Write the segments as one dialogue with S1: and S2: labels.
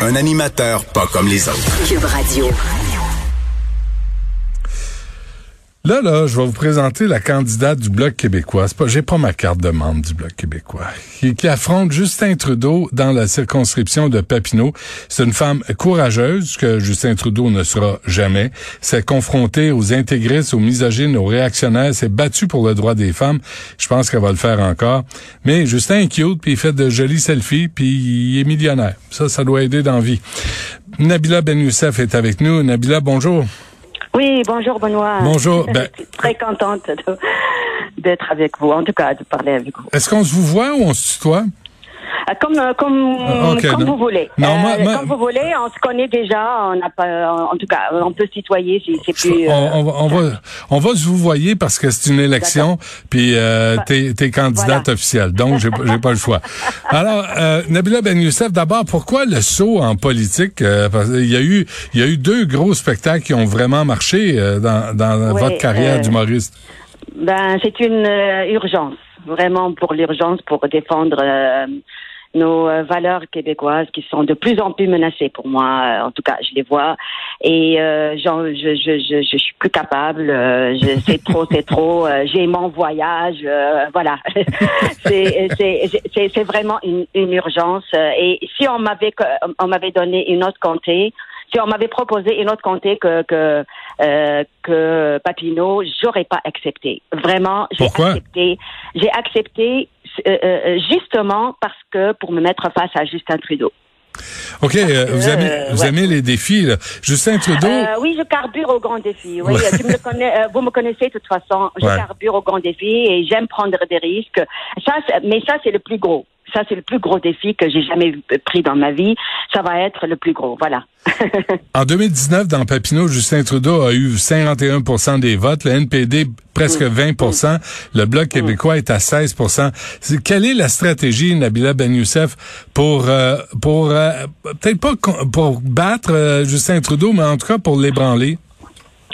S1: Un animateur pas comme les autres.
S2: Là, là, je vais vous présenter la candidate du Bloc québécois. C'est pas, j'ai pas ma carte de membre du Bloc québécois. Qui, qui affronte Justin Trudeau dans la circonscription de Papineau. C'est une femme courageuse que Justin Trudeau ne sera jamais. S'est confrontée aux intégristes, aux misogynes, aux réactionnaires. S'est battue pour le droit des femmes. Je pense qu'elle va le faire encore. Mais Justin est cute, puis il fait de jolis selfies, puis il est millionnaire. Ça, ça doit aider dans la vie. Nabila Ben Youssef est avec nous. Nabila, bonjour.
S3: Oui, bonjour Benoît.
S2: Bonjour.
S3: Je
S2: Ben-
S3: suis très contente de- d'être avec vous, en tout cas de parler avec vous.
S2: Est-ce qu'on se vous voit ou on se tutoie?
S3: Euh, Comme euh, comme,
S2: Ah, ok,
S3: comme vous voulez. Euh,
S2: Non, moi- moi-
S3: Comme vous voulez, on se connaît déjà. On n'a pas, en tout cas, on peut se tutoyer c'est plus.
S2: on,
S3: euh,
S2: on va, on va, on va se vous voyer parce que c'est une élection, puis euh, t'es, t'es candidate
S3: Voilà.
S2: officielle, donc j'ai, j'ai pas le choix. Alors, euh, Nabila Ben Youssef, d'abord, pourquoi le saut en politique Euh, parce qu'il y a eu, il y a eu deux gros spectacles qui ont vraiment marché euh, dans, dans
S3: Oui,
S2: votre carrière
S3: euh,
S2: d'humoriste?
S3: Ben, c'est une euh, urgence, vraiment pour l'urgence, pour défendre euh, nos euh, valeurs québécoises qui sont de plus en plus menacées pour moi. euh, en tout cas, je les vois et euh, j'en- je, je, je, je suis plus capable. euh, c'est trop, c'est trop. euh, J'ai mon voyage, euh, voilà. c'est c'est- c'est- c'est vraiment une, une urgence. Et si on m'avait on m'avait donné une autre comté, si on m'avait proposé une autre comté que que euh, que Papineau, j'aurais pas accepté. Vraiment, j'ai accepté. J'ai accepté euh, euh, justement parce que pour me mettre face à Justin Trudeau.
S2: OK, euh, vous,
S3: euh,
S2: aimez, vous
S3: ouais.
S2: aimez les défis. Là. Justin Trudeau,
S3: Euh, oui, je carbure au grand défi. Oui,
S2: Ouais.
S3: euh, tu me connais, euh, vous me connaissez de toute façon. Je
S2: Ouais.
S3: carbure au grand défi et j'aime prendre des risques. Ça, mais ça, c'est le plus gros. Ça, c'est le plus gros défi que j'ai jamais pris dans ma vie. Ça va être le plus gros. Voilà.
S2: En 2019, dans Papineau, Justin Trudeau a eu 51% des votes, le NPD presque 20% le Bloc québécois est à 16 C'est- Quelle est la stratégie, Nabila Ben Youssef, pour, euh, pour euh, peut-être pas pour battre euh, Justin Trudeau, mais en tout cas pour l'ébranler?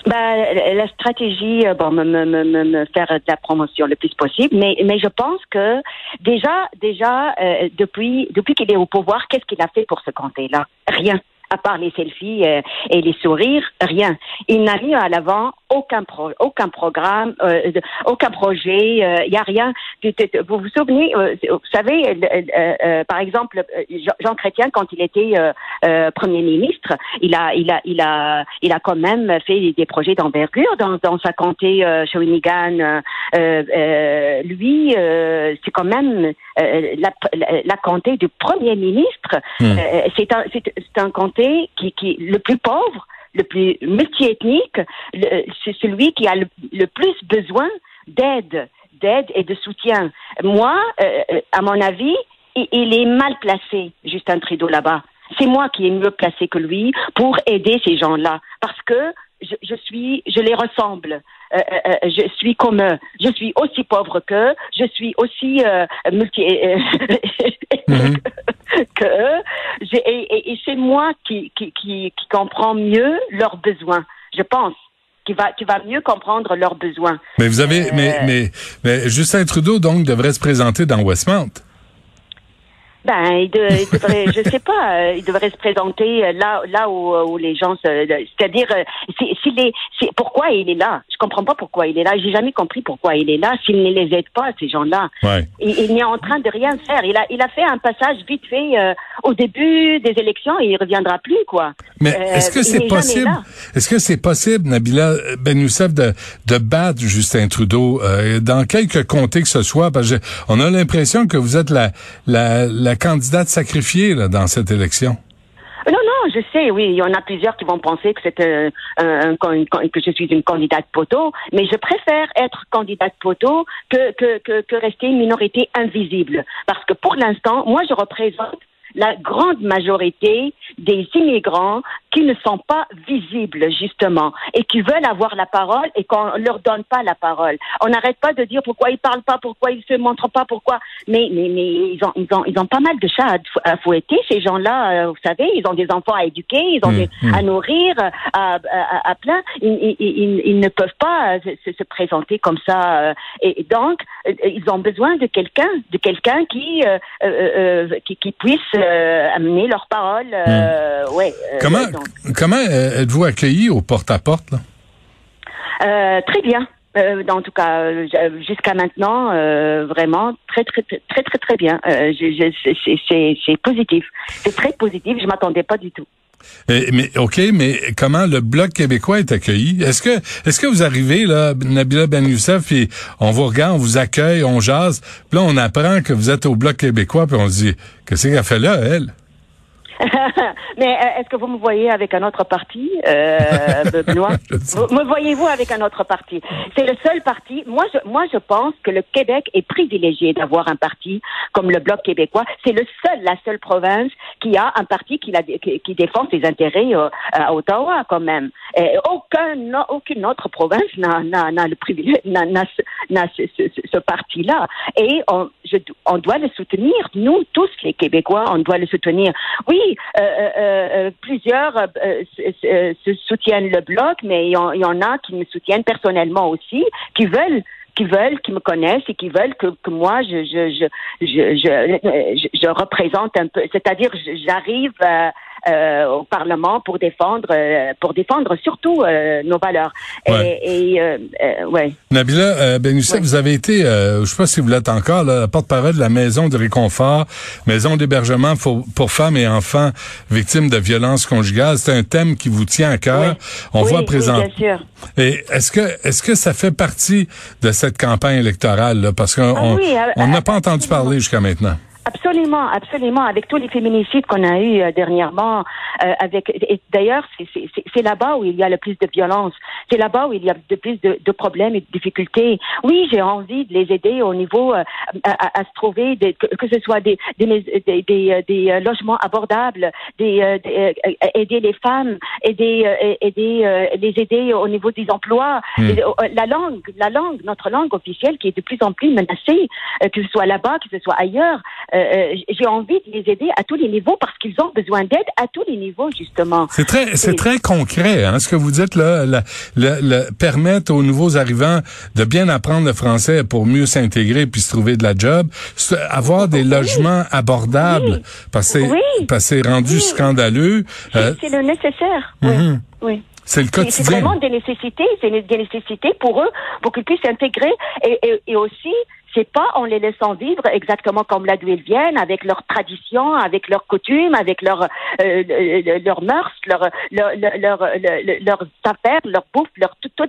S3: Ben, la stratégie, euh, bon, me, me, me- me faire de la promotion le plus possible, mais, mais je pense que déjà, déjà, euh, depuis, depuis qu'il est au pouvoir, qu'est-ce qu'il a fait pour ce comté-là Rien. À part les selfies euh, et les sourires, rien. Il n'a mis à l'avant aucun pro, aucun programme, euh, aucun projet. euh, Il y a rien. Vous vous souvenez euh, Vous savez, euh, euh, euh, par exemple, euh, Jean, Chrétien, quand il était euh, euh, premier ministre, il a, il a, il a, il a quand même fait des projets d'envergure dans, dans sa comté euh, Shawinigan. Euh, euh, lui, euh, c'est quand même euh, la, la, la comté du premier ministre. Euh, c'est un, c'est, c'est un comté qui, qui le plus pauvre, le plus multiethnique. C'est celui qui a le, le plus besoin d'aide, d'aide et de soutien. Moi, euh, euh, à mon avis, il, il est mal placé, Justin Trudeau là-bas. C'est moi qui est mieux placé que lui pour aider ces gens-là, parce que je, je suis, je les ressemble. Euh, euh, euh, je suis comme eux. Je suis aussi pauvre qu'eux. Je suis aussi euh, multi euh,
S2: Mhm.
S3: que. J'ai- Et, c'est moi qui, qui, qui, qui comprends mieux leurs besoins. Je pense qui va, qui va mieux comprendre leurs besoins.
S2: Mais vous avez, mais, mais, mais Justin Trudeau, donc, devrait se présenter dans Westmount.
S3: Ben, il, de- il devrait, je sais pas, euh, il devrait se présenter euh, là, là où, euh, où les gens, se- c'est-à-dire, si- s'il est, c'est pourquoi il est là? Je comprends pas pourquoi il est là. J'ai jamais compris pourquoi il est là. S'il ne les aide pas, ces gens-là,
S2: Ouais.
S3: il, il n'est en train de rien faire. Il a, il a fait un passage vite fait euh, au début des élections et il reviendra plus, quoi.
S2: Mais est-ce que c'est possible, est-ce que c'est possible, Nabila Ben Youssef, de, de battre Justin Trudeau euh, dans quelque comté que ce soit? Parce que on a l'impression que vous êtes la, la, la candidate sacrifiée dans cette élection?
S3: Non, non, je sais, oui, il y en a plusieurs qui vont penser que que je suis une candidate poteau, mais je préfère être candidate poteau que, que rester une minorité invisible. Parce que pour l'instant, moi, je représente la grande majorité des immigrants qui ne sont pas visibles, justement, et qui veulent avoir la parole et qu'on ne leur donne pas la parole. On n'arrête pas de dire pourquoi ils parlent pas, pourquoi ils se montrent pas, pourquoi. Mais, mais, mais ils ont, ils ont, ils ont pas mal de chats à, fouetter, ces gens-là, euh, vous savez, ils ont des enfants à éduquer, ils ont mmh, des, mmh. à nourrir, à, à, à plein. Ils, ils, ils, ne peuvent pas euh, se, se présenter comme ça. Euh, et donc, ils ont besoin de quelqu'un, de quelqu'un qui, euh, qui, qui puisse amener leur parole. Mmh. ouais,
S2: Comment, Comment euh, êtes-vous accueilli au porte-à-porte?
S3: Euh, très bien. Euh, en tout cas, jusqu'à maintenant, vraiment très très très très très bien. c'est positif, c'est très positif. Je m'attendais pas du tout.
S2: mais ok, mais comment le bloc québécois est accueilli? Est-ce que est-ce que vous arrivez là, Nabila Ben Youssef, puis on vous regarde, on vous accueille, on jase, puis là on apprend que vous êtes au bloc québécois, puis on se dit qu'est-ce qu'elle fait là, elle?
S3: Mais euh, est-ce que vous me voyez avec un autre parti, euh, Benoît? Me voyez-vous avec un autre parti? C'est le seul parti. Moi, je, moi, je pense que le Québec est privilégié d'avoir un parti comme le Bloc québécois. C'est le seul, la seule province qui a un parti qui, qui, défend ses intérêts euh, à Ottawa, quand même. Et aucun, aucune autre province n'a le privilège, n'a ce, parti-là. Et on, je, on doit le soutenir. Nous, tous les Québécois, on doit le soutenir. Oui, euh, euh, euh, plusieurs soutiennent le bloc, mais il y, en, a qui me soutiennent personnellement aussi, qui veulent qui veulent, qui me connaissent et qui veulent que, que moi je je, je je je représente un peu, c'est-à-dire j'arrive euh, au Parlement pour défendre, euh, pour défendre surtout euh, nos valeurs.
S2: Ouais. Et, et ouais. Nabila Ben Youssef, vous avez été, je sais pas si vous l'êtes encore, la porte-parole de la Maison de réconfort, Maison d'hébergement pour, pour, femmes et enfants victimes de violences conjugales. C'est un thème qui vous tient à cœur. On voit présent.
S3: Oui, bien sûr.
S2: Et est-ce que est-ce que ça fait partie de cette campagne électorale là? parce qu'on ah on n'a pas entendu parler jusqu'à maintenant.
S3: Absolument, absolument. Avec tous les féminicides qu'on a eu euh, dernièrement, euh, avec d'ailleurs, c'est là-bas où il y a le plus de violence. C'est là-bas où il y a de plus de, de, problèmes et de difficultés. Oui, j'ai envie de les aider au niveau euh, à, à, se trouver, des, que, que, ce soit des, des, des, des, des logements abordables, des, aider les femmes, aider, aider les aider au niveau des emplois. Hmm. La langue, la langue, notre langue officielle qui est de plus en plus menacée, que ce soit là-bas, que ce soit ailleurs. Euh, euh, j'ai envie de les aider à tous les niveaux parce qu'ils ont besoin d'aide à tous les niveaux justement.
S2: C'est très, c'est très concret, hein, ce que vous dites là, le, permettre aux nouveaux arrivants de bien apprendre le français pour mieux s'intégrer puis se trouver de la job, avoir des logements abordables parce que c'est rendu scandaleux.
S3: Euh, c'est le nécessaire. Mhm. Oui.
S2: C'est le quotidien.
S3: C'est vraiment des nécessités, c'est des nécessités pour eux, pour qu'ils puissent s'intégrer et, et, et, aussi c'est pas en les laissant vivre exactement comme là d'où ils viennent, avec leurs traditions, avec leurs coutumes, avec leurs euh, leurs mœurs, leurs leur, leur, leurs affaires, leur bouffe, leur tout, tout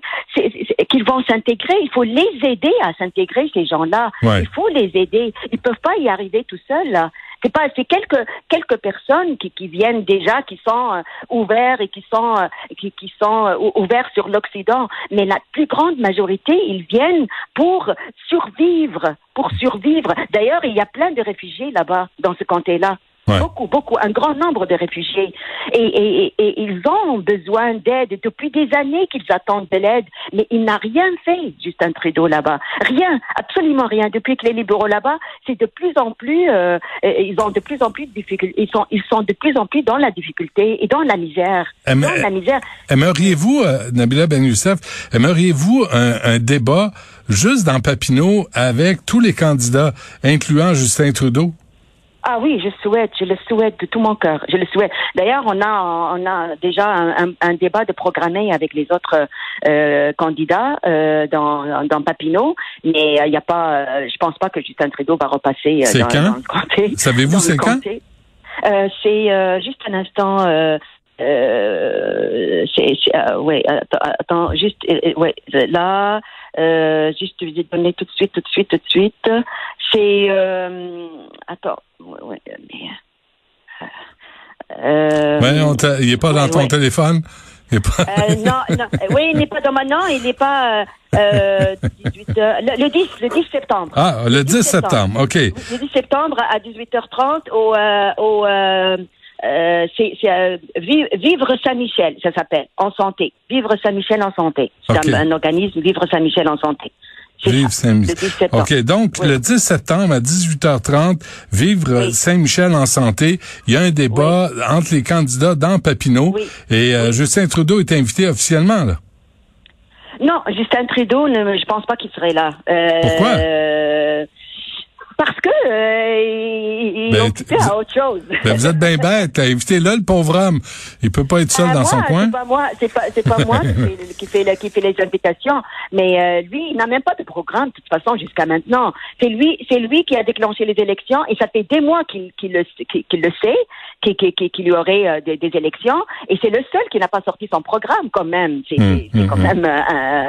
S3: qu'ils vont s'intégrer. Il faut les aider à s'intégrer ces gens-là. Il faut les aider. Ils peuvent pas y arriver tout seuls. C'est pas, c'est quelques quelques personnes qui, qui viennent déjà, qui sont euh, ouverts et qui sont euh, qui, qui sont euh, ouverts sur l'Occident, mais la plus grande majorité, ils viennent pour survivre, pour survivre. D'ailleurs, il y a plein de réfugiés là-bas dans ce comté-là. Beaucoup, beaucoup, un grand nombre de réfugiés. Et, et, et, ils ont besoin d'aide depuis des années qu'ils attendent de l'aide, mais il n'a rien fait, Justin Trudeau, là-bas. Rien, absolument rien. Depuis que les libéraux là-bas, c'est de plus en plus, euh, ils ont de plus en plus de difficultés, ils sont, ils sont de plus en plus dans la difficulté et dans la misère. dans la misère.
S2: Aimeriez-vous, euh, Nabila Ben Youssef, aimeriez-vous un, un débat juste dans Papineau avec tous les candidats, incluant Justin Trudeau?
S3: Ah oui, je souhaite, je le souhaite de tout mon cœur. Je le souhaite. D'ailleurs, on a, on a déjà un, un, débat de programmé avec les autres euh, candidats euh, dans, dans Papineau, mais il n'y a pas, euh, je pense pas que Justin Trudeau va repasser
S2: euh, dans, quand? le comté. Savez-vous c'est quand?
S3: euh, C'est juste un instant. Euh, c'est, ouais, attends, attends juste, ouais, là, juste, je vais donner tout de suite, tout de suite, tout de suite. C'est, attends, ouais, mais, Euh,
S2: Mais on il est pas dans
S3: ouais,
S2: ton
S3: ouais.
S2: téléphone? Il pas...
S3: Euh, non, non. Euh, Oui, il n'est pas dans ma non, il n'est pas euh, euh, 18 heures- le, le 10, le 10 septembre.
S2: Ah, le 10 septembre, OK.
S3: Le 10 septembre à 18h30 au, euh, au euh, c'est euh, Vi- Vivre Saint-Michel, ça s'appelle, en santé. Vivre Saint-Michel en santé. C'est un, un organisme, Vivre Saint-Michel en santé. 10
S2: Saint-Michel.
S3: septembre.
S2: OK, donc
S3: Oui.
S2: le 10 septembre à 18h30, Vivre
S3: Oui.
S2: Saint-Michel en santé, il y a un débat entre les candidats dans Papineau
S3: Oui.
S2: et euh, Justin Trudeau est invité officiellement là.
S3: Non, Justin Trudeau, ne, je pense pas qu'il serait là. Euh,
S2: Pourquoi?
S3: euh, parce que euh, il, il
S2: Ben,
S3: est occupé
S2: t-
S3: à autre chose.
S2: Ben, vous êtes bien bête, invitez-le le pauvre homme. Il peut pas être seul
S3: Ah,
S2: dans
S3: moi,
S2: son coin.
S3: C'est pas moi, c'est pas, c'est pas moi qui, fait, le- qui fait les invitations, mais euh, lui, il n'a même pas de programme de toute façon jusqu'à maintenant. C'est lui, c'est lui qui a déclenché les élections et ça fait des mois qu'il, qu'il le, qu'il le sait, qu'il, qu'il y aurait euh, des, des élections et c'est le seul qui n'a pas sorti son programme quand même. C'est,
S2: hum,
S3: quand
S2: hum.
S3: même, euh,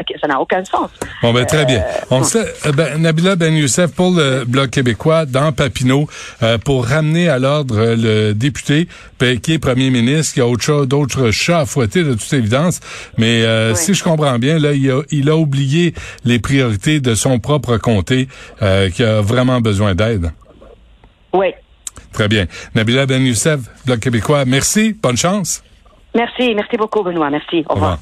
S3: euh, ça n'a aucun sens.
S2: Bon, ben, très bien. On sait, ben, Nabila Ben Youssef pour le Bloc québécois dans Papineau euh, pour ramener à l'ordre euh, le député ben, qui est premier ministre, qui a autre chose, d'autres chats à fouetter de toute évidence. Mais euh,
S3: Oui.
S2: si je comprends bien, là, il a, il a oublié les priorités de son propre comté euh, qui a vraiment besoin d'aide.
S3: Oui.
S2: Très bien. Nabila Ben Youssef, Bloc québécois, merci. Bonne chance.
S3: Merci, merci beaucoup Benoît, merci. Au revoir.